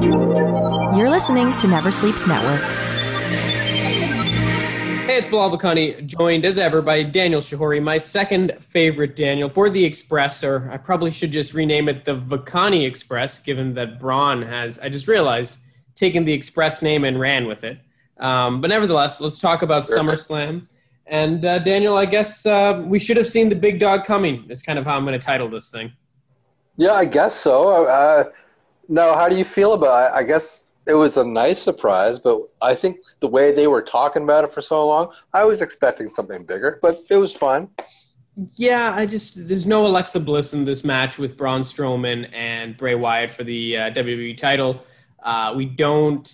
You're listening to Never Sleeps Network. Hey, it's Bilal Vakani, joined as ever by Daniel Shahori, my second favorite Daniel for the Express, or I probably should just rename it the Vakani Express, given that Braun has, I just realized, taken the Express name and ran with it. Um, but nevertheless, let's talk about SummerSlam. And uh, Daniel, I guess uh, we should have seen the big dog coming, is kind of how I'm going to title this thing. Yeah, I guess so. Uh, no, how do you feel about it? I guess it was a nice surprise, but I think the way they were talking about it for so long, I was expecting something bigger, but it was fun. Yeah, I just there's no Alexa Bliss in this match with Braun Strowman and Bray Wyatt for the uh, WWE title. Uh, we don't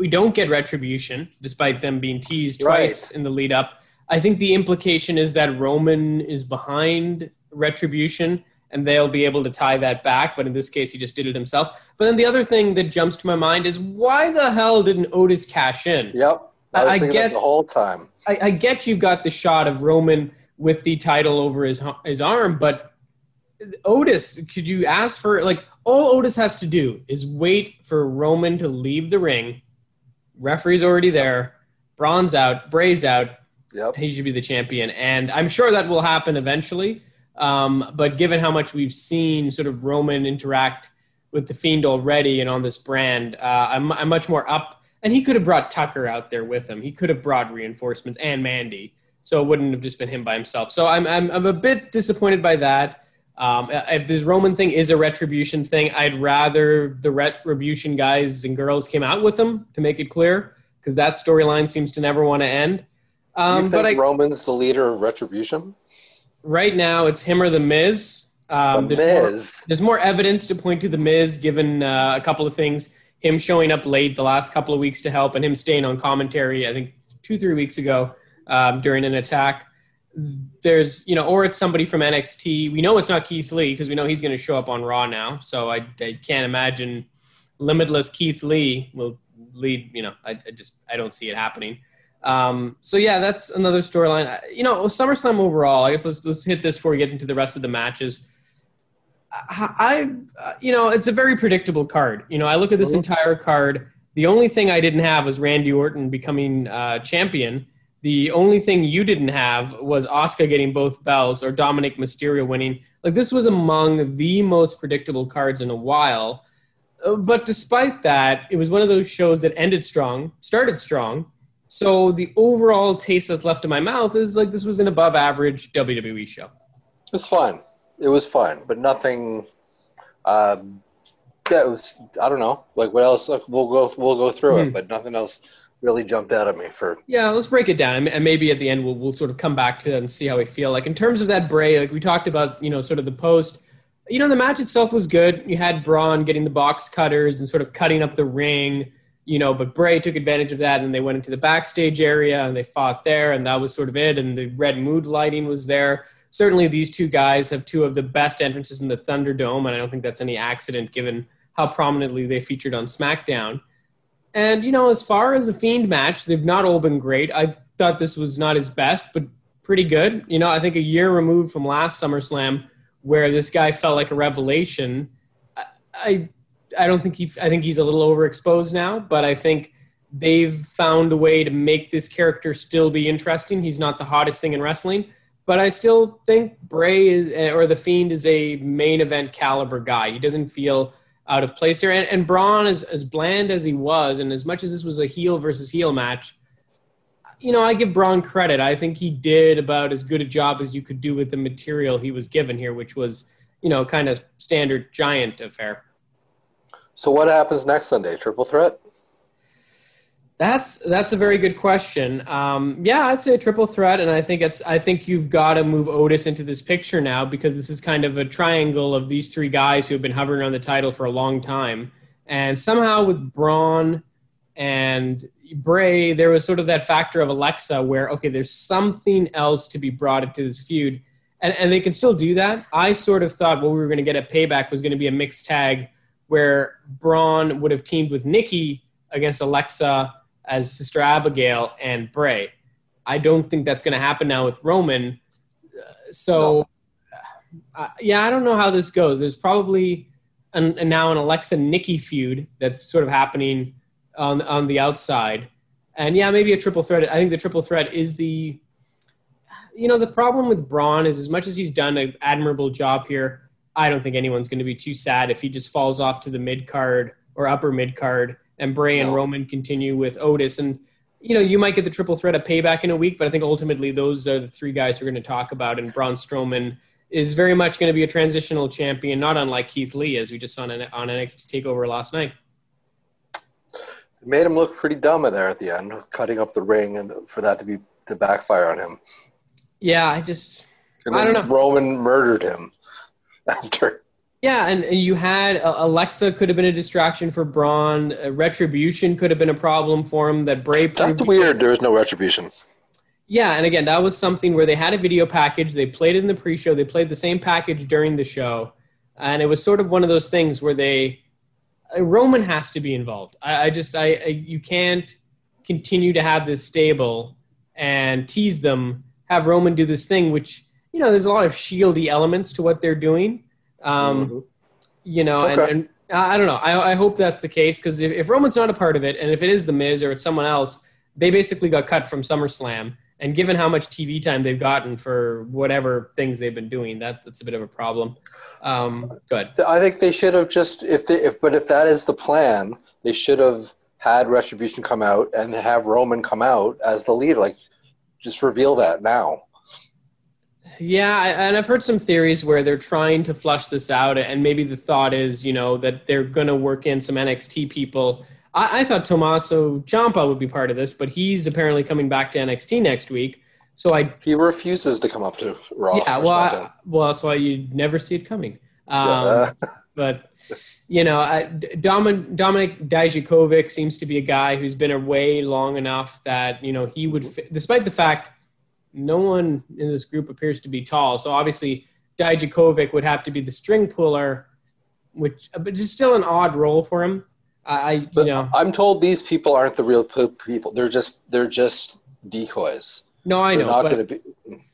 we don't get retribution despite them being teased twice Right. in the lead up. I think the implication is that Roman is behind retribution and they'll be able to tie that back, but in this case he just did it himself. But then the other thing that jumps to my mind is why the hell didn't Otis cash in? Yep. I, I- get- the whole time. I, I get you got the shot of Roman with the title over his his arm, but Otis, could you ask for like all Otis has to do is wait for Roman to leave the ring. Referee's already there. Braun's out. Bray's out. Yep. He should be the champion, and I'm sure that will happen eventually. Um, but given how much we've seen sort of Roman interact with the Fiend already and on this brand, uh, I'm, I'm much more up. And he could have brought Tucker out there with him. He could have brought reinforcements and Mandy, so it wouldn't have just been him by himself. So I'm I'm, I'm a bit disappointed by that. Um, if this Roman thing is a retribution thing, I'd rather the retribution guys and girls came out with him to make it clear, because that storyline seems to never want to end. you Um, think but I, Roman's the leader of Retribution? Right now it's him or the Miz. Um, the there's, more, Miz. there's more evidence to point to the Miz, given uh, a couple of things. Him showing up late the last couple of weeks to help, and him staying on commentary. I think two, three weeks ago um, during an attack. There's, you know, or it's somebody from NXT. We know it's not Keith Lee because we know he's going to show up on Raw now. So I, I can't imagine limitless Keith Lee will lead. You know, I, I just I don't see it happening. Um, so yeah, that's another storyline. You know, SummerSlam overall. I guess let's let's hit this before we get into the rest of the matches. I, I you know, it's a very predictable card. You know, I look at this Mhm. entire card. The only thing I didn't have was Randy Orton becoming uh, champion. The only thing you didn't have was Asuka getting both belts or Dominic Mysterio winning. Like this was among the most predictable cards in a while. Uh, But despite that, it was one of those shows that ended strong, started strong. So the overall taste that's left in my mouth is like this was an above average WWE show. It was fun. It was fun, but nothing. Um, that was I don't know. Like what else? Like, We'll go we'll go through Hmm. it, but nothing else really jumped out at me for. Yeah, let's break it down, and maybe at the end we'll we'll sort of come back to it and see how we feel. Like in terms of that Bray, like we talked about, you know, sort of the post. You know, the match itself was good. You had Braun getting the box cutters and sort of cutting up the ring. You know, but Bray took advantage of that, and they went into the backstage area and they fought there, and that was sort of it. And the red mood lighting was there. Certainly, these two guys have two of the best entrances in the Thunderdome, and I don't think that's any accident given how prominently they featured on SmackDown. And you know, as far as a Fiend match, they've not all been great. I thought this was not his best, but pretty good. You know, I think a year removed from last SummerSlam, where this guy felt like a revelation. I, I, I don't think he. I think he's a little overexposed now, but I think they've found a way to make this character still be interesting. He's not the hottest thing in wrestling, but I still think Bray is, or the Fiend is a main event caliber guy. He doesn't feel out of place here. And, and Braun, is as bland as he was, and as much as this was a heel versus heel match, you know, I give Braun credit. I think he did about as good a job as you could do with the material he was given here, which was, you know, kind of standard giant affair. So what happens next Sunday? Triple threat? That's that's a very good question. Um, yeah, I'd say triple threat, and I think it's I think you've got to move Otis into this picture now because this is kind of a triangle of these three guys who have been hovering around the title for a long time, and somehow with Braun and Bray, there was sort of that factor of Alexa where okay, there's something else to be brought into this feud, and and they can still do that. I sort of thought what we were going to get at Payback was going to be a mixed tag where Braun would have teamed with Nikki against Alexa as Sister Abigail and Bray. I don't think that's going to happen now with Roman. So, uh, yeah, I don't know how this goes. There's probably and, and now an Alexa Nikki feud that's sort of happening on on the outside. And yeah, maybe a triple threat. I think the triple threat is the you know the problem with Braun is as much as he's done an admirable job here, I don't think anyone's going to be too sad if he just falls off to the mid card or upper mid card and Bray and Roman continue with Otis and you know you might get the triple threat of payback in a week, but I think ultimately those are the three guys we're going to talk about and Braun Strowman is very much going to be a transitional champion, not unlike Keith Lee as we just saw on, on NXT Takeover last night. It made him look pretty dumb there at the end, cutting up the ring, and for that to be to backfire on him. Yeah, I just I don't know. Roman murdered him after. Yeah, and, and you had uh, Alexa could have been a distraction for Braun. Uh, Retribution could have been a problem for him. That Bray That's weird. There was no retribution. Yeah, and again, that was something where they had a video package. They played it in the pre-show. They played the same package during the show, and it was sort of one of those things where they uh, Roman has to be involved. I, I just I, I you can't continue to have this stable and tease them. Have Roman do this thing, which you know, there's a lot of shieldy elements to what they're doing. Um, Mhm. you know, and, Okay. and I I don't know. I, I hope that's the case because if, if Roman's not a part of it, and if it is the Miz or it's someone else, they basically got cut from SummerSlam. And given how much TV time they've gotten for whatever things they've been doing, that that's a bit of a problem. Um, good. I think they should have just if they if but if that is the plan, they should have had retribution come out and have Roman come out as the leader. Like, just reveal that now. Yeah, and I've heard some theories where they're trying to flush this out, and maybe the thought is, you know, that they're going to work in some NXT people. I, I thought Tommaso Ciampa would be part of this, but he's apparently coming back to NXT next week. So I, He refuses to come up to Raw. yeah, well, I, well, that's why you never see it coming. Um, Yeah, but you know, I, Domin, Dominic Dijakovic seems to be a guy who's been away long enough that you know he would, despite the fact no one in this group appears to be tall. So obviously, Dijakovic would have to be the string puller, which but it's still an odd role for him. I, you but know, I'm told these people aren't the real people. They're just they're just decoys. no, I They're know, not but going to be.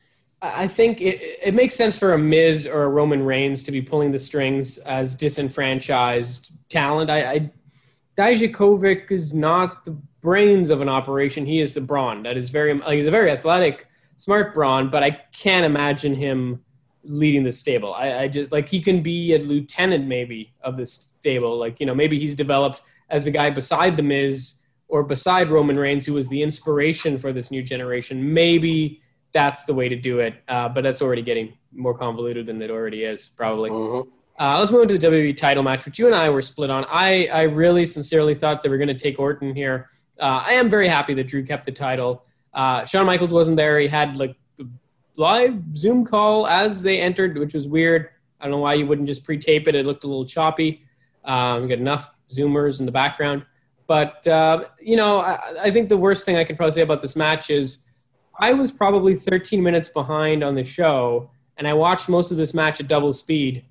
I I think it, it makes sense for a Miz or a Roman Reigns to be pulling the strings as disenfranchised talent. I, I Dijakovic is not the brains of an operation. He is the brawn. That is very like he's a very athletic, smart brawn, but I can't imagine him leading the stable. I, I just like he can be a lieutenant maybe of this stable. Like you know maybe he's developed as the guy beside the Miz or beside Roman Reigns, who was the inspiration for this new generation. Maybe that's the way to do it. Uh, but that's already getting more convoluted than it already is, probably. Mhm. Uh, let's move into the WWE title match, which you and I were split on. I, I really sincerely thought they were going to take Orton here. Uh, I am very happy that Drew kept the title. Uh, Shawn Michaels wasn't there. He had like a live Zoom call as they entered, which was weird. I don't know why you wouldn't just pre-tape it. It looked a little choppy. Um, we got enough Zoomers in the background. But, uh, you know, I, I think the worst thing I can probably say about this match is I was probably 13 minutes behind on the show, and I watched most of this match at double speed.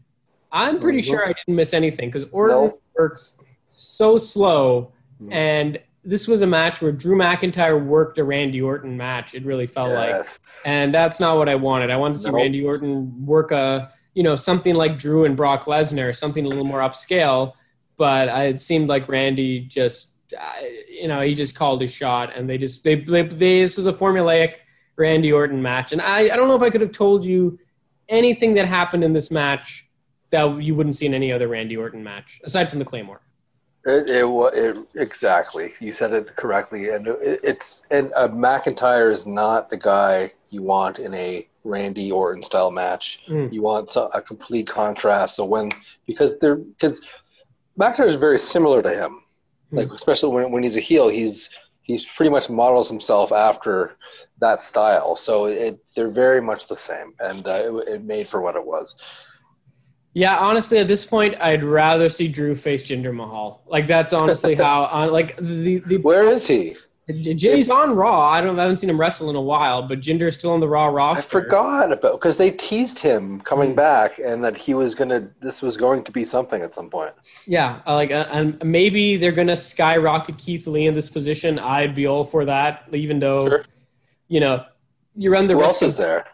I'm pretty sure I didn't miss anything because Orton No. works so slow, Mhm. and this was a match where Drew McIntyre worked a Randy Orton match. It really felt like, and that's not what I wanted. I wanted to see Nope. Randy Orton work a, you know, something like Drew and Brock Lesnar, something a little more upscale. But I, it seemed like Randy just, uh, you know, he just called his shot, and they just they, they, they this was a formulaic Randy Orton match, and I I don't know if I could have told you anything that happened in this match that you wouldn't see in any other Randy Orton match aside from the Claymore. It, it, it exactly. You said it correctly, and it, it's and uh, McIntyre is not the guy you want in a Randy Orton style match. Mm. You want a complete contrast. So when because they're because McIntyre is very similar to him, Hmm. like especially when when he's a heel, he's he's pretty much models himself after that style. So it they're very much the same, and uh, it, it made for what it was. Yeah, honestly, at this point, I'd rather see Drew face Jinder Mahal. Like that's honestly how on like the the Where is he? Jay's on Raw. I don't I haven't seen him wrestle in a while, but Jinder's still on the Raw roster. I forgot about because they teased him coming back and that he was gonna. This was going to be something at some point. Yeah, uh, like uh, and maybe they're gonna skyrocket Keith Lee in this position. I'd be all for that, even though Sure. you know you run the Who risk else is of there?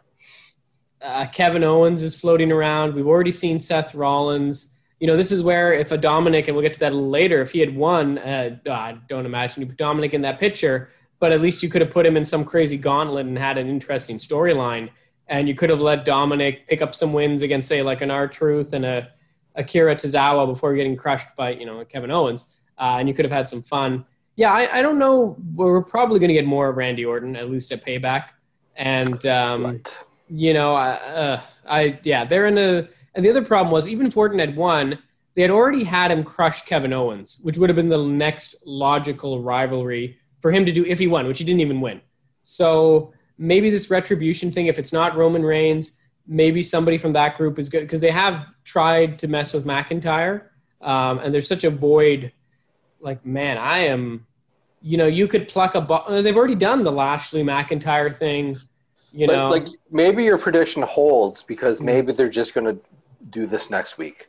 Uh, Kevin Owens is floating around. We've already seen Seth Rollins. you know, this is where if a Dominic, and we'll get to that later, if he had won, uh, I don't imagine you put Dominic in that picture, but at least you could have put him in some crazy gauntlet and had an interesting storyline. And you could have let Dominic pick up some wins against, say, like an R-Truth and a Akira Tozawa before getting crushed by, you know, Kevin Owens. Uh, and you could have had some fun. Yeah, I, I don't know. We're probably going to get more of Randy Orton, at least at Payback. And, um, right. You know, uh, I, yeah, they're in a, and the other problem was even if had won, they had already had him crush Kevin Owens, which would have been the next logical rivalry for him to do if he won, which he didn't even win. So maybe this retribution thing, if it's not Roman Reigns, maybe somebody from that group is good because they have tried to mess with McIntyre, um, and there's such a void. Like, man, I am. You know, you could pluck a. Bu- They've already done the Lashley McIntyre thing. You but, know, like maybe your prediction holds because mm-hmm. maybe they're just going to do this next week.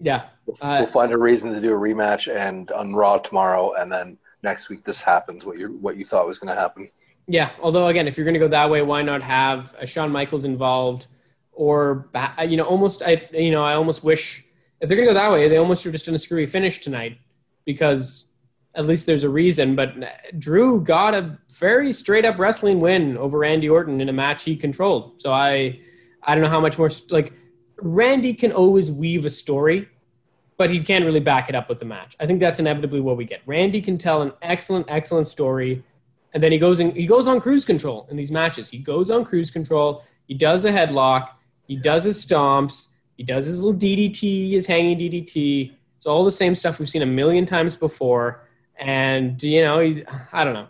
Yeah, uh, we'll find a reason to do a rematch and on Raw tomorrow, and then next week this happens. What you what you thought was going to happen. Yeah, although again, if you're going to go that way, why not have a Shawn Michaels involved, or uh, you know, almost I you know I almost wish if they're going to go that way, they almost are just going to screwy finish tonight because at least there's a reason. But uh, Drew got a very straight up wrestling win over Randy Orton in a match he controlled. So I I don't know how much more like Randy can always weave a story, but he can't really back it up with the match. I think that's inevitably what we get. Randy can tell an excellent, excellent story, and then he goes in, he goes on cruise control in these matches. He goes on cruise control. He does a headlock. He does his stomps. He does his little DDT, his hanging DDT. It's all the same stuff we've seen a million times before. And you know, he's I don't know.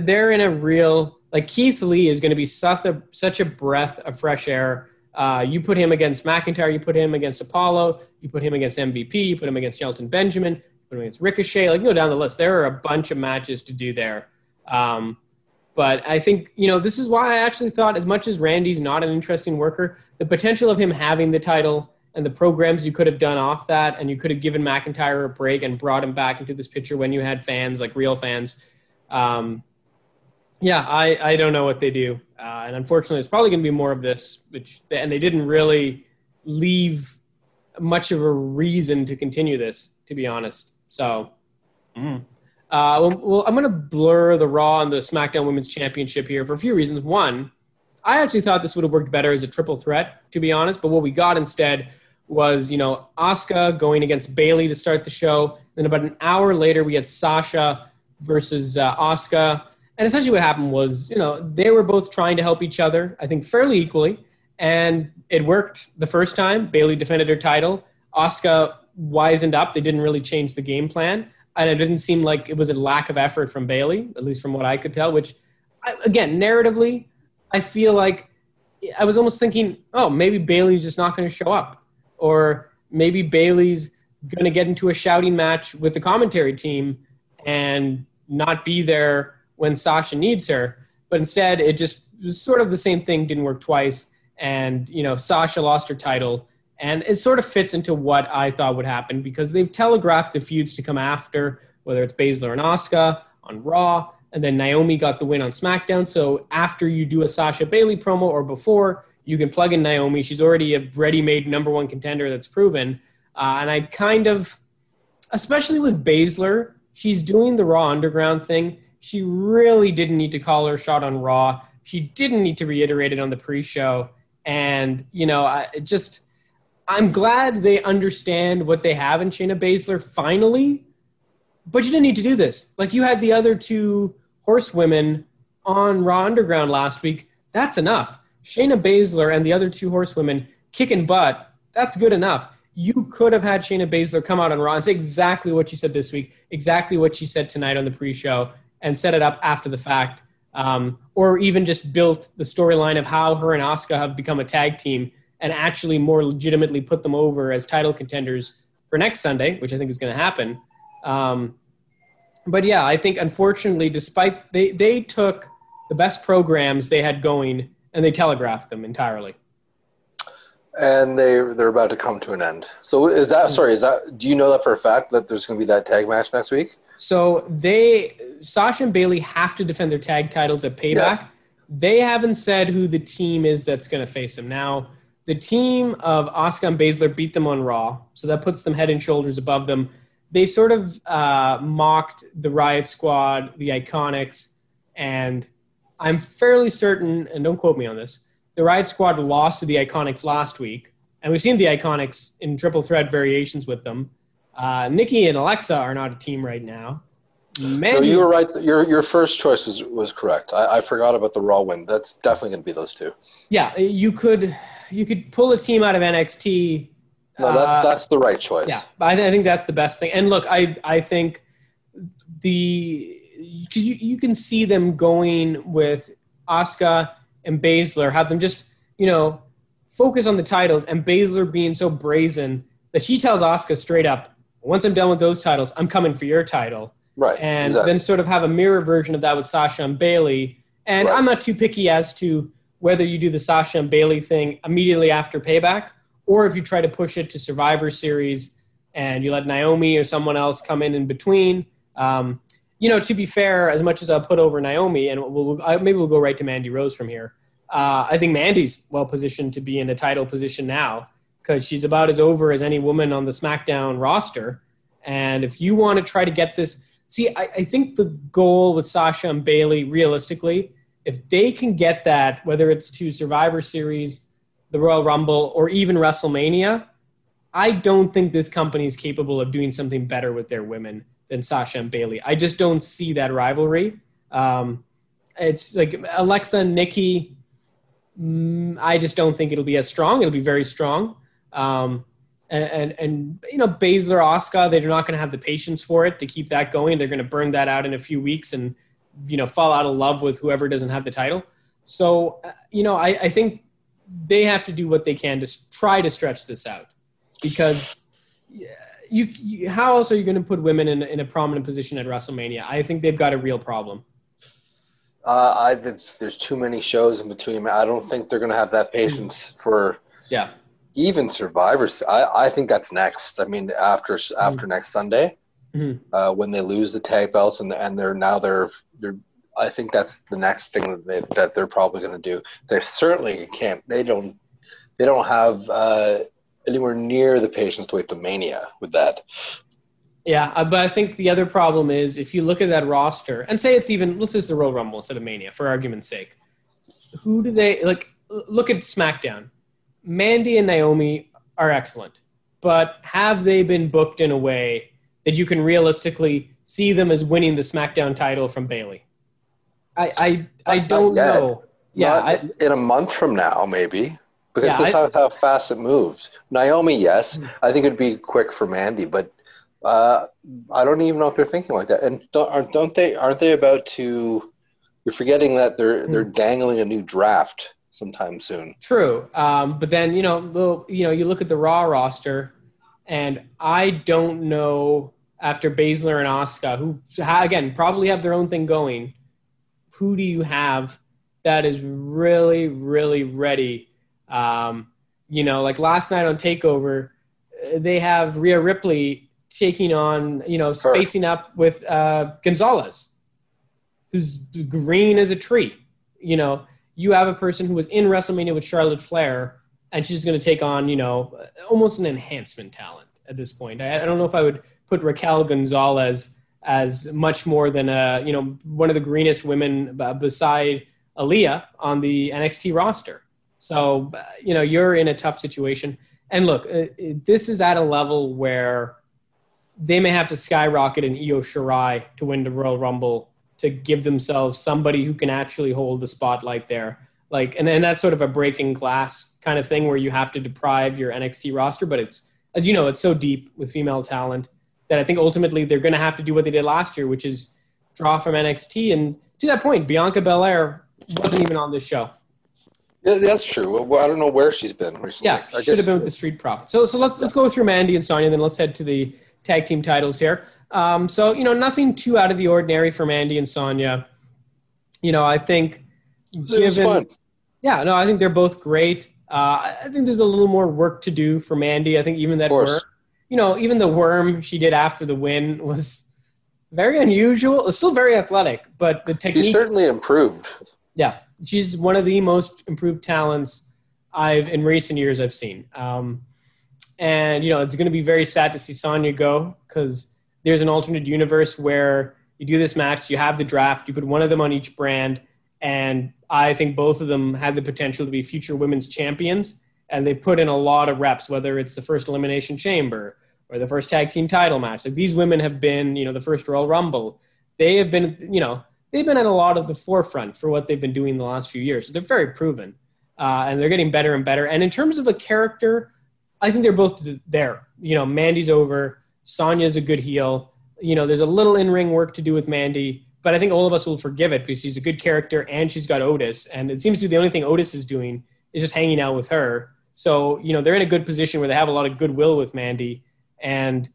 They're in a real like Keith Lee is going to be such a such a breath of fresh air uh, you put him against McIntyre, you put him against Apollo, you put him against MVP, you put him against Shelton Benjamin, you put him against Ricochet. Like, go down the list. There are a bunch of matches to do there. Um, but I think, you know, this is why I actually thought, as much as Randy's not an interesting worker, the potential of him having the title and the programs you could have done off that, and you could have given McIntyre a break and brought him back into this picture when you had fans, like real fans. Um, yeah, I, I don't know what they do. Uh, and unfortunately, it's probably going to be more of this, which and they didn't really leave much of a reason to continue this, to be honest. So, mm. uh, well, well, I'm going to blur the Raw and the SmackDown Women's Championship here for a few reasons. One, I actually thought this would have worked better as a triple threat, to be honest. But what we got instead was, you know, Asuka going against Bayley to start the show. Then about an hour later, we had Sasha versus uh, and essentially what happened was, you know, they were both trying to help each other, I think fairly equally. And it worked the first time. Bayley defended her title. Asuka wisened up. They didn't really change the game plan. And it didn't seem like it was a lack of effort from Bayley, at least from what I could tell, which, again, narratively, I feel like I was almost thinking, oh, maybe Bayley's just not going to show up. Or maybe Bayley's going to get into a shouting match with the commentary team and not be there when Sasha needs her. But instead, it just was sort of the same thing, didn't work twice. And, you know, Sasha lost her title. And it sort of fits into what I thought would happen because they've telegraphed the feuds to come after, whether it's Baszler and Asuka on Raw, and then Naomi got the win on SmackDown. So after you do a Sasha Bayley promo or before, you can plug in Naomi. She's already a ready-made number one contender that's proven. Uh, and I kind of, especially with Baszler, she's doing the Raw Underground thing she really didn't need to call her shot on Raw. She didn't need to reiterate it on the pre-show. And you know, I just I'm glad they understand what they have in Shayna Baszler finally. But you didn't need to do this. Like you had the other two horsewomen on Raw Underground last week. That's enough. Shayna Baszler and the other two horsewomen kicking butt. That's good enough. You could have had Shayna Baszler come out on Raw and say exactly what she said this week, exactly what she said tonight on the pre-show, and set it up after the fact, um, or even just built the storyline of how her and Asuka have become a tag team and actually more legitimately put them over as title contenders for next Sunday, which I think is going to happen. Um, but yeah, I think unfortunately, despite they they took the best programs they had going and they telegraphed them entirely. And they they're about to come to an end. So is that sorry? Is that do you know that for a fact that there's going to be that tag match next week? So they Sasha and Bayley have to defend their tag titles at Payback. Yes. They haven't said who the team is that's going to face them. Now, the team of Asuka and Baszler beat them on Raw, so that puts them head and shoulders above them. They sort of uh, mocked the Riot Squad, the Iconics, and I'm fairly certain, and don't quote me on this, the Riot Squad lost to the Iconics last week, and we've seen the Iconics in triple threat variations with them. Uh, Nikki and Alexa are not a team right now. No, you were right. Your your first choice was, was correct. I, I forgot about the Raw win. That's definitely going to be those two. Yeah, you could you could pull a team out of NXT. No, that's uh, that's the right choice. Yeah, I, th- I think that's the best thing. And look, I I think the because you, you can see them going with Asuka and Baszler, have them just you know focus on the titles, and Baszler being so brazen that she tells Asuka straight up, "Once I'm done with those titles, I'm coming for your title." Right. And exactly. then sort of have a mirror version of that with Sasha and Bayley. And right. I'm not too picky as to whether you do the Sasha and Bayley thing immediately after payback or if you try to push it to Survivor Series and you let Naomi or someone else come in in between. Um, you know, to be fair, as much as I'll put over Naomi, and we'll, we'll, maybe we'll go right to Mandy Rose from here. Uh, I think Mandy's well positioned to be in a title position now because she's about as over as any woman on the SmackDown roster. And if you want to try to get this, See, I, I think the goal with Sasha and Bayley, realistically, if they can get that, whether it's to Survivor Series, the Royal Rumble, or even WrestleMania, I don't think this company is capable of doing something better with their women than Sasha and Bayley. I just don't see that rivalry. Um, it's like Alexa and Nikki. Mm, I just don't think it'll be as strong. It'll be very strong. Um, and, and, and you know Baszler, Asuka, they're not going to have the patience for it to keep that going. They're going to burn that out in a few weeks and you know fall out of love with whoever doesn't have the title. So uh, you know I, I think they have to do what they can to try to stretch this out because you, you how else are you going to put women in, in a prominent position at WrestleMania? I think they've got a real problem. Uh, I there's too many shows in between. I don't think they're going to have that patience for yeah even survivors I, I think that's next i mean after mm-hmm. after next sunday mm-hmm. uh, when they lose the tag belts and and they're now they're they're i think that's the next thing that, they, that they're probably going to do they certainly can't they don't they don't have uh, anywhere near the patience to wait to mania with that yeah, uh, but I think the other problem is if you look at that roster and say it's even let's it's the Royal Rumble instead of Mania for argument's sake. Who do they like? Look at SmackDown. Mandy and Naomi are excellent, but have they been booked in a way that you can realistically see them as winning the SmackDown title from Bayley? I I, I don't know. Yeah, I, in a month from now, maybe. Because yeah, that's I, how, how fast it moves. Naomi, yes, hmm. I think it'd be quick for Mandy, but uh, I don't even know if they're thinking like that. And don't, don't they? Aren't they about to? You're forgetting that they're they're hmm. dangling a new draft sometime soon. True, um, but then you know, you know, you look at the Raw roster, and I don't know after Baszler and Asuka, who again probably have their own thing going. Who do you have that is really, really ready? Um, you know, like last night on Takeover, uh, they have Rhea Ripley taking on, you know, Her. facing up with uh, Gonzalez, who's green as a tree. You know, you have a person who was in WrestleMania with Charlotte Flair, and she's going to take on, you know, almost an enhancement talent at this point. I, I don't know if I would put Raquel Gonzalez as much more than a, you know, one of the greenest women beside Aliyah on the NXT roster. So, you know, you're in a tough situation. And look, uh, this is at a level where they may have to skyrocket an Io Shirai to win the Royal Rumble to give themselves somebody who can actually hold the spotlight there. Like, and, and that's sort of a breaking glass kind of thing where you have to deprive your NXT roster, but it's, as you know, it's so deep with female talent that I think ultimately they're going to have to do what they did last year, which is draw from NXT. And to that point, Bianca Belair wasn't even on this show. Yeah, that's true. Well, I don't know where she's been recently. Yeah, she should have been with the Street Profits. So, so let's let's go through Mandy and Sonya, then let's head to the tag team titles here. Um, so you know, nothing too out of the ordinary for Mandy and Sonya. You know, I think given, yeah, no, I think they're both great. Uh, I think there's a little more work to do for Mandy. I think even that worm, you know, even the worm she did after the win was very unusual. It's still very athletic, but the technique. She certainly improved. Yeah, she's one of the most improved talents I've in recent years I've seen. Um, and you know, it's going to be very sad to see Sonya go because there's an alternate universe where you do this match, you have the draft, you put one of them on each brand, and I think both of them had the potential to be future women's champions. And they put in a lot of reps, whether it's the first elimination chamber or the first tag team title match. Like these women have been, you know, the first Royal Rumble. They have been, you know, they've been at a lot of the forefront for what they've been doing the last few years. So they're very proven, uh, and they're getting better and better. And in terms of a character, I think they're both there. You know, Mandy's over. Sonya's a good heel. You know, there's a little in ring work to do with Mandy, but I think all of us will forgive it because she's a good character and she's got Otis. And it seems to be the only thing Otis is doing is just hanging out with her. So, you know, they're in a good position where they have a lot of goodwill with Mandy. And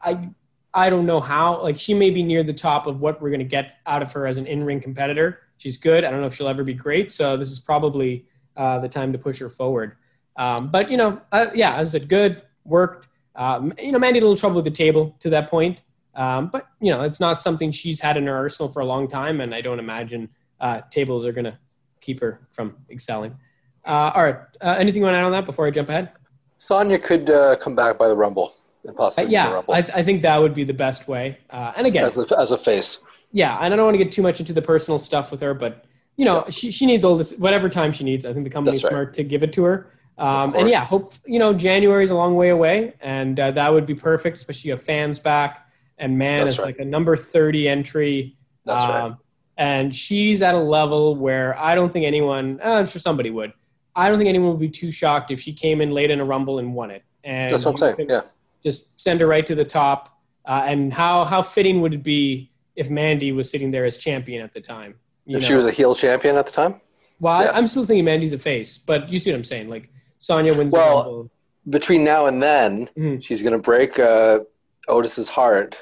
I I don't know how. Like she may be near the top of what we're going to get out of her as an in-ring competitor. She's good. I don't know if she'll ever be great. So this is probably uh, the time to push her forward. Um, but you know, uh, yeah, as it good worked. Um, you know, Mandy a little trouble with the table to that point. Um, but you know, it's not something she's had in her arsenal for a long time, and I don't imagine uh, tables are going to keep her from excelling. Uh, all right, uh, anything you want to add on that before I jump ahead? Sonya could uh, come back by the Rumble, possibly. yeah, Rumble. I, I, think that would be the best way. Uh, and again, as a, as a face. Yeah, and I don't want to get too much into the personal stuff with her, but you know, yeah. she, she needs all this whatever time she needs. I think the company's right. smart to give it to her. Um, and yeah, hope you know January is a long way away, and uh, that would be perfect, especially if fans back. And man, That's it's right. like a number thirty entry. That's um, right. And she's at a level where I don't think anyone, uh, I'm sure somebody would. I don't think anyone would be too shocked if she came in late in a rumble and won it. And That's what I'm saying. Yeah. Just send her right to the top. Uh, and how how fitting would it be if Mandy was sitting there as champion at the time? if know? she was a heel champion at the time. Well, yeah. I, am still thinking Mandy's a face, but you see what I'm saying? Like Sonya wins well, the Rumble. Between now and then, mm-hmm. she's going to break uh, Otis's heart,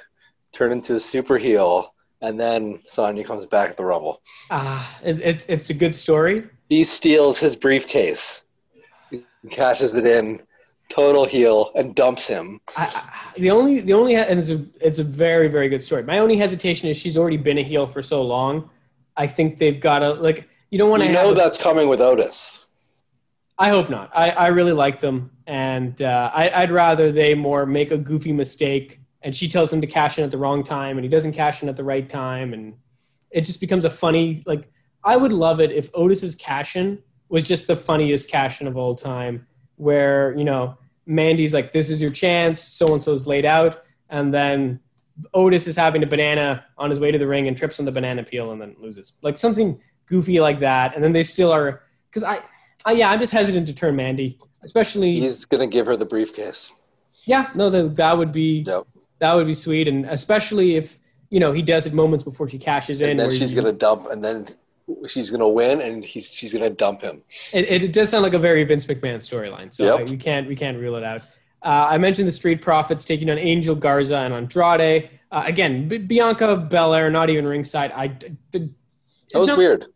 turn into a super heel, and then Sonya comes back at the Rumble. Ah, it, it's it's a good story. He steals his briefcase, cashes it in, total heel, and dumps him. I, I, the only the only and it's a it's a very very good story. My only hesitation is she's already been a heel for so long. I think they've got to like you don't want to. Know that's coming with Otis. I hope not. I, I really like them, and uh, I, would rather they more make a goofy mistake, and she tells him to cash in at the wrong time, and he doesn't cash in at the right time, and it just becomes a funny. Like I would love it if Otis's cash in was just the funniest cash in of all time, where you know Mandy's like, "This is your chance," so and so's laid out, and then Otis is having a banana on his way to the ring and trips on the banana peel and then loses. Like something goofy like that, and then they still are because I uh, yeah, I'm just hesitant to turn Mandy, especially. He's gonna give her the briefcase. Yeah, no, that that would be yep. that would be sweet, and especially if you know he does it moments before she cashes in. And then she's gonna dump, and then she's gonna win, and he's she's gonna dump him. It, it, it does sound like a very Vince McMahon storyline, so yep. we can't we can't rule it out. Uh, I mentioned the Street Profits taking on Angel Garza and Andrade. Uh, again, B- Bianca Belair not even ringside. I. D- d- that was not, weird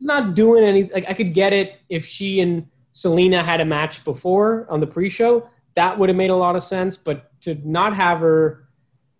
not doing any. Like I could get it if she and Zelina had a match before on the pre-show. That would have made a lot of sense. But to not have her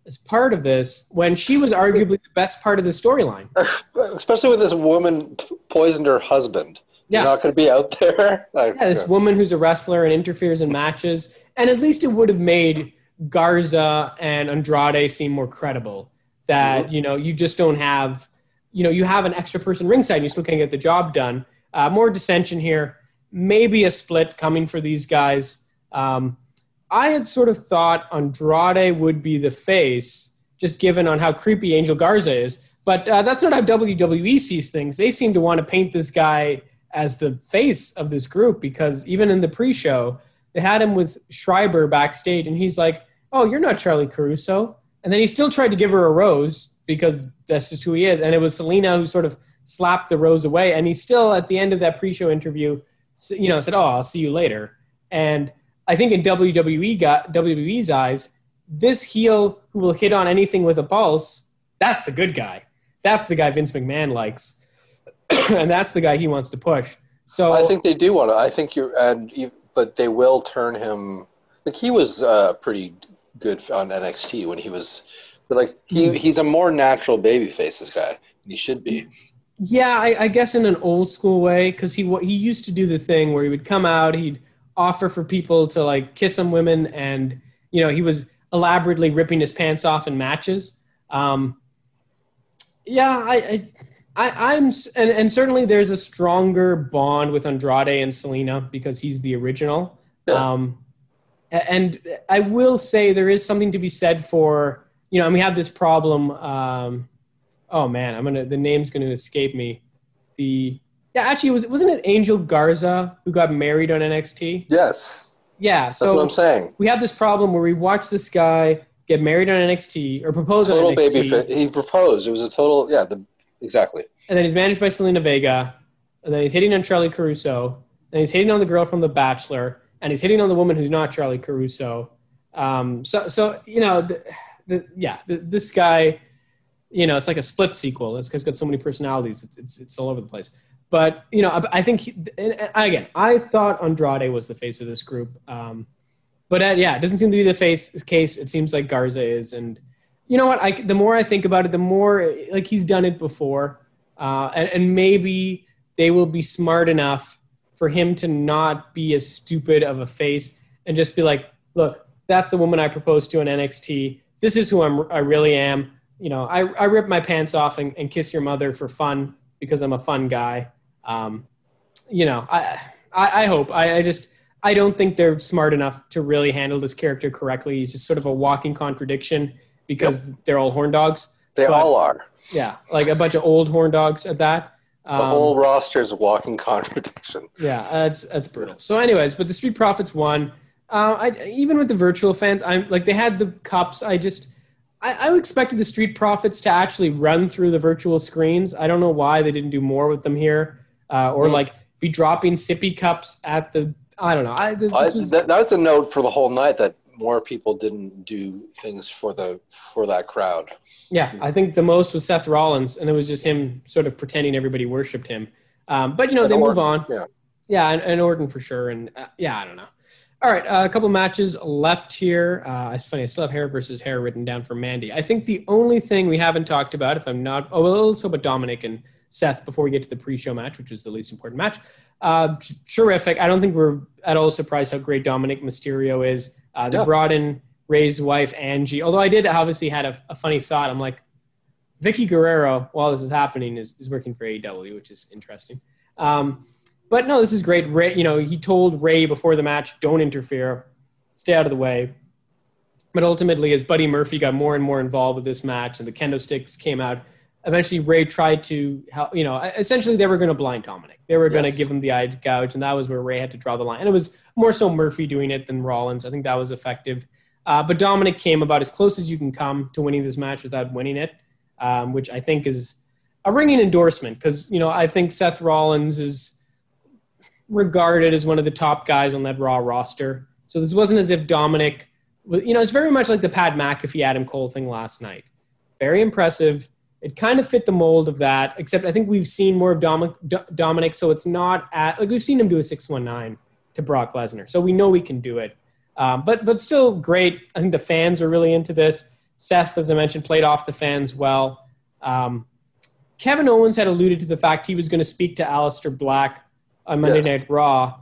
as part of this when she was arguably the best part of the storyline, especially with this woman poisoned her husband. Yeah. You're not going to be out there. Like, yeah, this yeah. woman who's a wrestler and interferes in matches, and at least it would have made Garza and Andrade seem more credible. That mm-hmm. you know you just don't have you know you have an extra person ringside and you still can't get the job done. Uh, more dissension here, maybe a split coming for these guys. Um, I had sort of thought Andrade would be the face, just given on how creepy Angel Garza is. But uh, that's not how WWE sees things. They seem to want to paint this guy as the face of this group because even in the pre-show, they had him with Schreiber backstage, and he's like, "Oh, you're not Charly Caruso," and then he still tried to give her a rose because that's just who he is. And it was Zelina who sort of slapped the rose away. And he still, at the end of that pre-show interview, you know, said, "Oh, I'll see you later." And I think in WWE got WWE's eyes, this heel who will hit on anything with a pulse, that's the good guy. That's the guy Vince McMahon likes, and that's the guy he wants to push. So I think they do want to. I think you're, and but they will turn him. Like he was uh, pretty good on NXT when he was but like he mm. he's a more natural baby face, this guy. He should be. Yeah, I, I guess in an old school way, because he he used to do the thing where he would come out, he'd offer for people to like kiss some women, and you know he was elaborately ripping his pants off in matches. Um, yeah, I, I, I I'm and, and certainly there's a stronger bond with Andrade and Zelina because he's the original. Yeah. Um, and I will say there is something to be said for you know, and we have this problem. Um, oh man, I'm gonna the name's gonna escape me. The yeah, actually, was wasn't it Angel Garza who got married on NXT? Yes, Yeah, So that's what I'm saying. we have this problem where we watch this guy get married on NXT or propose on Total NXT, baby. Fit. He proposed. It was a total. Yeah, the exactly. and then he's managed by Zelina Vega, and then he's hitting on Charly Caruso, and he's hitting on the girl from The Bachelor, and he's hitting on the woman who's not Charly Caruso. Um, so, so you know, the, the, yeah, the, this guy, you know, it's like a split sequel. This guy's got so many personalities; it's it's, it's all over the place. But you know, I, I think he, again, I thought Andrade was the face of this group. Um, but uh, yeah, it doesn't seem to be the face case. It seems like Garza is, and you know what? I the more I think about it, the more like he's done it before, uh, and, and maybe they will be smart enough for him to not be as stupid of a face and just be like, look, that's the woman I proposed to in NXT. This is who I'm. I really am. You know, I I rip my pants off and, and kiss your mother for fun because I'm a fun guy. Um, you know, I I, I hope. I, I just I don't think they're smart enough to really handle this character correctly. He's just sort of a walking contradiction because they're all horn dogs. They But- all are. Yeah, like a bunch of old horn dogs at that. The Um, whole roster is a walking contradiction. yeah, that's that's brutal. So, anyways, but the Street Profits won. Uh, I, even with the virtual fans, I'm like they had the cups. I just I, I expected the Street Profits to actually run through the virtual screens. I don't know why they didn't do more with them here, uh, or Hmm. like be dropping sippy cups at the. I don't know. I, was that, that was a note for the whole night that more people didn't do things for the for that crowd. Yeah, I think the most was Seth Rollins, and it was just him sort of pretending everybody worshipped him. Um, but you know, And they move on. Yeah. Yeah, and, and Orton for sure. And uh, yeah, I don't know. All right, uh, a couple matches left here. Uh, it's funny, I still have hair versus hair written down for Mandy. I think the only thing we haven't talked about, if I'm not, oh, well, talk about Dominic and Seth before we get to the pre-show match, which was the least important match. Uh, terrific. I don't think we're at all surprised how great Dominic Mysterio is. Uh, they Yeah. brought in Rey's wife Angie. Although I did obviously had a, a funny thought. I'm like, Vickie Guerrero, while this is happening, is, is working for AEW, which is interesting. Um, but no, this is great. Rey, you know, he told Rey before the match, "Don't interfere, stay out of the way." But ultimately, as Buddy Murphy got more and more involved with this match, and the kendo sticks came out, eventually Rey tried to help. You know, essentially they were going to blind Dominic. They were going to Yes. give him the eye gouge, and that was where Rey had to draw the line. And it was more so Murphy doing it than Rollins. I think that was effective. Uh, but Dominic came about as close as you can come to winning this match without winning it, um, which I think is a ringing endorsement because you know I think Seth Rollins is regarded as one of the top guys on that Raw roster. So this wasn't as if Dominic, you know, it's very much like the Pat McAfee Adam Cole thing last night. Very impressive. It kind of fit the mold of that, except I think we've seen more of Dominic, Dominic so it's not at like we've seen him do a six one nine to Brock Lesnar, so we know we can do it. Um, but but still great. I think the fans are really into this. Seth, as I mentioned, played off the fans well. Um, Kevin Owens had alluded to the fact he was going to speak to Aleister Black on Monday Yes. Night Raw.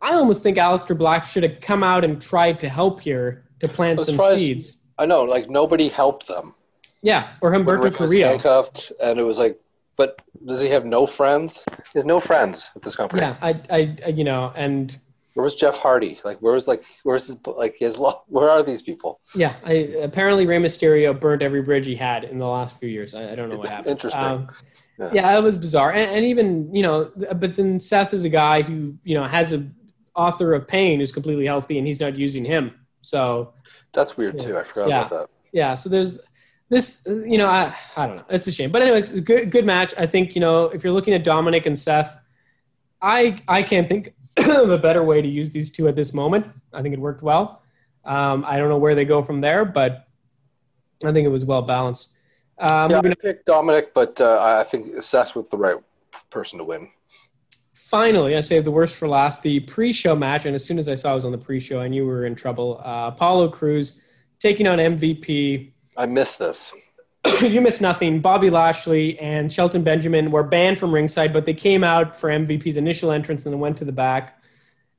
I almost think Aleister Black should have come out and tried to help here to plant some seeds. I know, like nobody helped them. Yeah, or Humberto Rick was Carrillo. handcuffed, and it was like, but does he have no friends? He has no friends at this company. Yeah, I, I, I, you know, and Where was Jeff Hardy? Like, where was like, where's his like his? lo- Where are these people? yeah, I, apparently Rey Mysterio burnt every bridge he had in the last few years. I, I don't know what happened. Interesting. Um, Yeah. yeah. it was bizarre, and, and even you know, but then Seth is a guy who you know has a author of pain who's completely healthy, and he's not using him. So That's weird Yeah. too. I forgot Yeah. about that. yeah, so there's this, you know, I, I don't know. It's a shame. But anyways, good good match. I think, you know, if you're looking at Dominic and Seth, I I can't think of a better way to use these two at this moment. I think it worked well. Um, I don't know where they go from there, but I think it was well balanced. Um, yeah, I picked Dominic, but uh, I think Seth was the right person to win. Finally, I saved the worst for last. The pre-show match, and as soon as I saw I was on the pre-show, I knew we were in trouble. Uh, Apollo Crews taking on MVP. I missed this. you missed nothing. Bobby Lashley and Shelton Benjamin were banned from ringside, but they came out for MVP's initial entrance and then went to the back.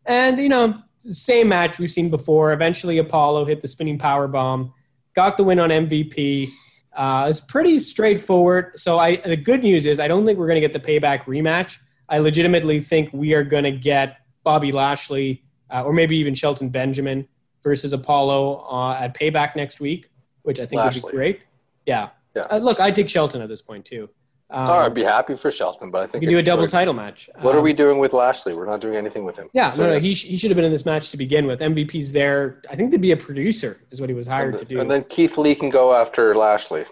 And you know, same match we've seen before. Eventually, Apollo hit the spinning power bomb, got the win on MVP. Uh, it's pretty straightforward. So I, the good news is I don't think we're going to get the payback rematch. I legitimately think we are going to get Bobby Lashley uh, or maybe even Shelton Benjamin versus Apollo uh, at payback next week, which I think Lashley. would be great. Yeah. yeah. Uh, look, I take Shelton at this point too. Um, oh, I'd be happy for Shelton, but I think we do a double title match. What um, are we doing with Lashley? We're not doing anything with him. Yeah, so, no, no, he, sh- he should have been in this match to begin with. MVP's there. I think to be a producer is what he was hired the, to do. And then Keith Lee can go after Lashley.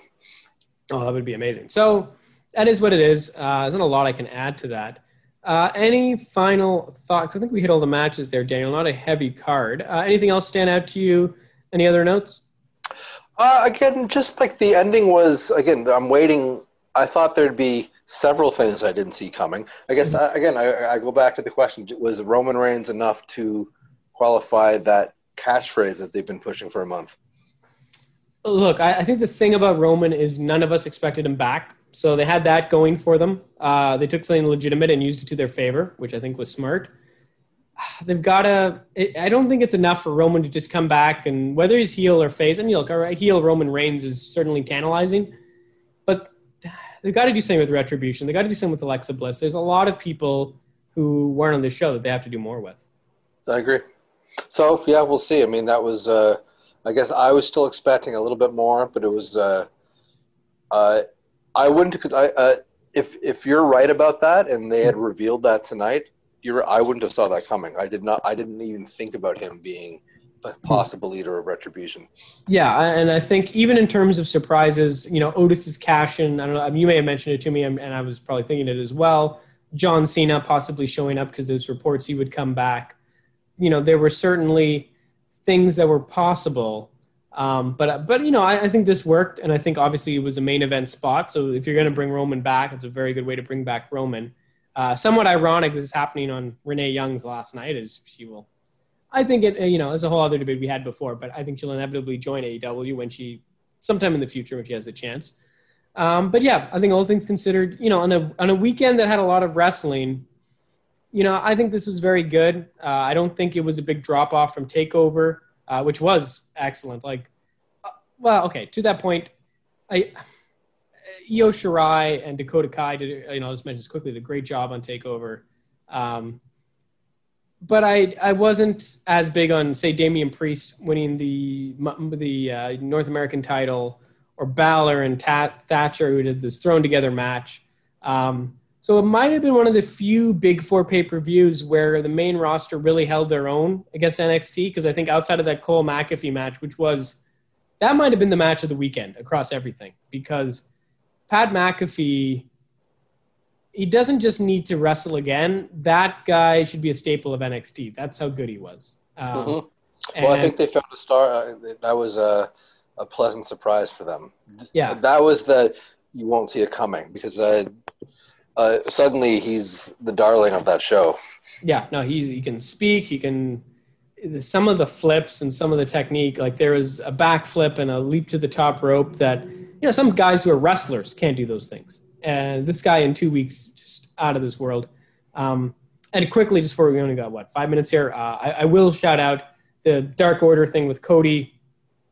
Oh, that would be amazing. So that is what it is. Uh, there's not a lot I can add to that. Uh, any final thoughts? I think we hit all the matches there, Daniel. Not a heavy card. Uh, anything else stand out to you? Any other notes? Uh, again, just like the ending was. Again, I'm waiting. I thought there'd be several things I didn't see coming. I guess mm-hmm. again, I, I, go back to the question: Was Roman Reigns enough to qualify that catchphrase that they've been pushing for a month? Look, I, I think the thing about Roman is none of us expected him back, so they had that going for them. Uh, they took something legitimate and used it to their favor, which I think was smart. They've got to. I don't think it's enough for Roman to just come back and whether he's heel or face. And mean, look, all right, heel Roman Reigns is certainly tantalizing, but they've got to do something with Retribution. They got to do something with Alexa Bliss. There's a lot of people who weren't on the show that they have to do more with. I agree. So yeah, we'll see. I mean, that was. Uh, I guess I was still expecting a little bit more, but it was. Uh, uh, I wouldn't because I. Uh, if if you're right about that, and they had revealed that tonight, you're. I wouldn't have saw that coming. I did not. I didn't even think about him being a possible leader of retribution. Yeah, and I think even in terms of surprises, you know, Otis's cash in, I don't know, I mean, you may have mentioned it to me, and I was probably thinking it as well. John Cena possibly showing up because there's reports he would come back. You know, there were certainly things that were possible. Um, but but you know, I, I, think this worked, and I think obviously it was a main event spot. So if you're going to bring Roman back, it's a very good way to bring back Roman. Uh, somewhat ironic this is happening on Renee Young's last night, as she will I think it, you know, it's a whole other debate we had before, but I think she'll inevitably join AEW when she, sometime in the future, when she has the chance. Um, but yeah, I think all things considered, you know, on a on a weekend that had a lot of wrestling, you know, I think this was very good. Uh, I don't think it was a big drop off from Takeover, uh, which was excellent. Like, uh, well, okay, to that point, I. Io Shirai and Dakota Kai did, you know, just mention this quickly, did a great job on Takeover. Um, but I I wasn't as big on say Damian Priest winning the the uh, North American title or Balor and Tat, Thatcher who did this thrown together match. Um, so it might have been one of the few big four pay per views where the main roster really held their own against NXT because I think outside of that Cole McAfee match, which was that might have been the match of the weekend across everything because Pat McAfee he doesn't just need to wrestle again. That guy should be a staple of NXT. That's how good he was. Um, mm-hmm. Well, I think they found a star. Uh, that was a, a pleasant surprise for them. Yeah, that was the you won't see it coming because uh, uh, suddenly he's the darling of that show. Yeah, no, he's he can speak. He can some of the flips and some of the technique. Like there was a backflip and a leap to the top rope that you know some guys who are wrestlers can't do those things and this guy in two weeks just out of this world. Um, and quickly, just before we only got what five minutes here, uh, I, I, will shout out the Dark Order thing with Cody.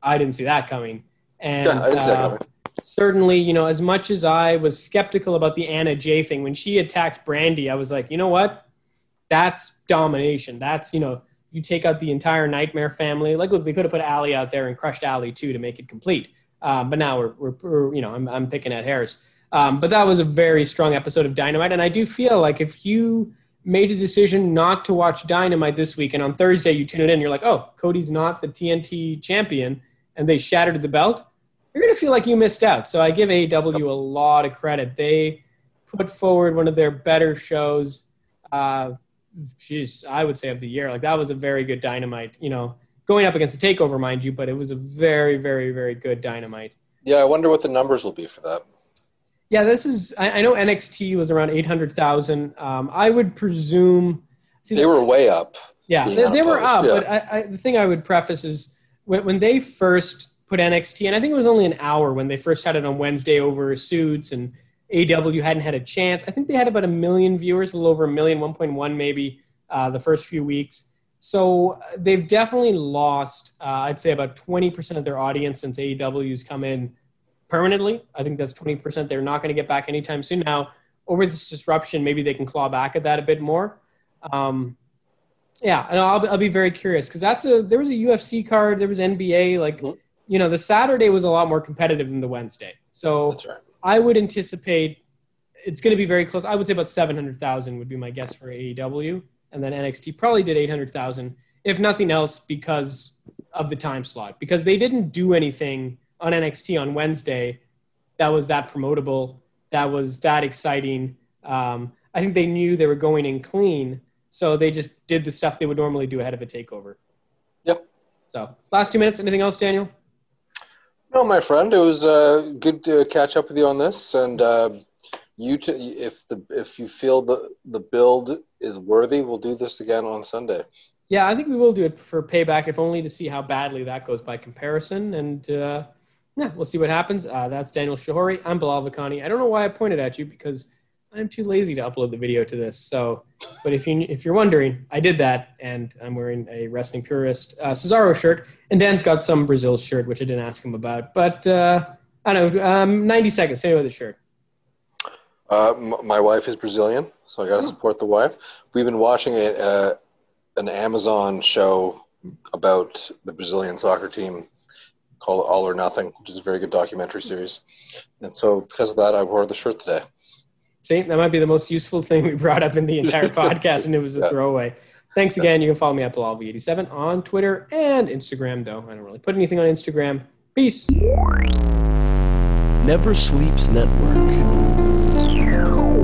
I didn't see that coming, and yeah, uh, coming. certainly, you know, as much as I was skeptical about the Anna Jay thing when she attacked Brandi, I was like, you know what, that's domination. That's you know, you take out the entire Nightmare family. Like, look, they could have put Allie out there and crushed Allie too to make it complete. Um, but now we're, we're, we're, you know, I'm, I'm picking at hairs. Um, but that was a very strong episode of Dynamite, and I do feel like if you made a decision not to watch Dynamite this week, and on Thursday you tune it in, you're like, oh, Cody's not the TNT champion, and they shattered the belt, you're gonna feel like you missed out. So I give AEW a lot of credit. They put forward one of their better shows. Uh, geez, I would say of the year. Like that was a very good Dynamite. You know, going up against the Takeover, mind you, but it was a very, very, very good Dynamite. Yeah, I wonder what the numbers will be for that. Yeah, this is. I, I know NXT was around eight hundred thousand. Um, I would presume see, they were way up. Yeah, they, they were up. Yeah. But I, I, the thing I would preface is when, when they first put NXT, and I think it was only an hour when they first had it on Wednesday over Suits and AEW hadn't had a chance. I think they had about a million viewers, a little over a million, 1.1 maybe, uh, the first few weeks. So uh, they've definitely lost, uh, I'd say, about 20% of their audience since AEW's come in permanently. I think that's 20% they're not going to get back anytime soon. Now, over this disruption, maybe they can claw back at that a bit more. Um, yeah, and I'll, I'll be very curious because that's a there was a UFC card, there was NBA. Like, mm-hmm. you know, the Saturday was a lot more competitive than the Wednesday. So right. I would anticipate it's going to be very close. I would say about 700,000 would be my guess for AEW. And then NXT probably did 800,000, if nothing else, because of the time slot. Because they didn't do anything on NXT on Wednesday that was that promotable, that was that exciting. Um, I think they knew they were going in clean, so they just did the stuff they would normally do ahead of a takeover. Yep. So, last two minutes. Anything else, Daniel? No, my friend. It was uh, good to catch up with you on this, and uh, you, t- if the if you feel the the build is worthy, we'll do this again on Sunday. Yeah, I think we will do it for payback, if only to see how badly that goes by comparison. And uh, yeah, we'll see what happens. Uh, that's Daniel Shahori. I'm Bilal Vakani. I don't know why I pointed at you because I'm too lazy to upload the video to this. So, but if you if you're wondering, I did that, and I'm wearing a wrestling purist uh, Cesaro shirt, and Dan's got some Brazil shirt, which I didn't ask him about. But uh, I don't know. Um, 90 seconds. Say about the shirt. Uh, m- my wife is Brazilian, so I got to oh. support the wife. We've been watching a, uh, an Amazon show about the Brazilian soccer team called All or Nothing, which is a very good documentary series. And so, because of that, I wore the shirt today. See, that might be the most useful thing we brought up in the entire podcast, and it was a yeah. throwaway. Thanks again. You can follow me at BilalV87 on Twitter and Instagram, though. I don't really put anything on Instagram. Peace. Never Sleeps Network.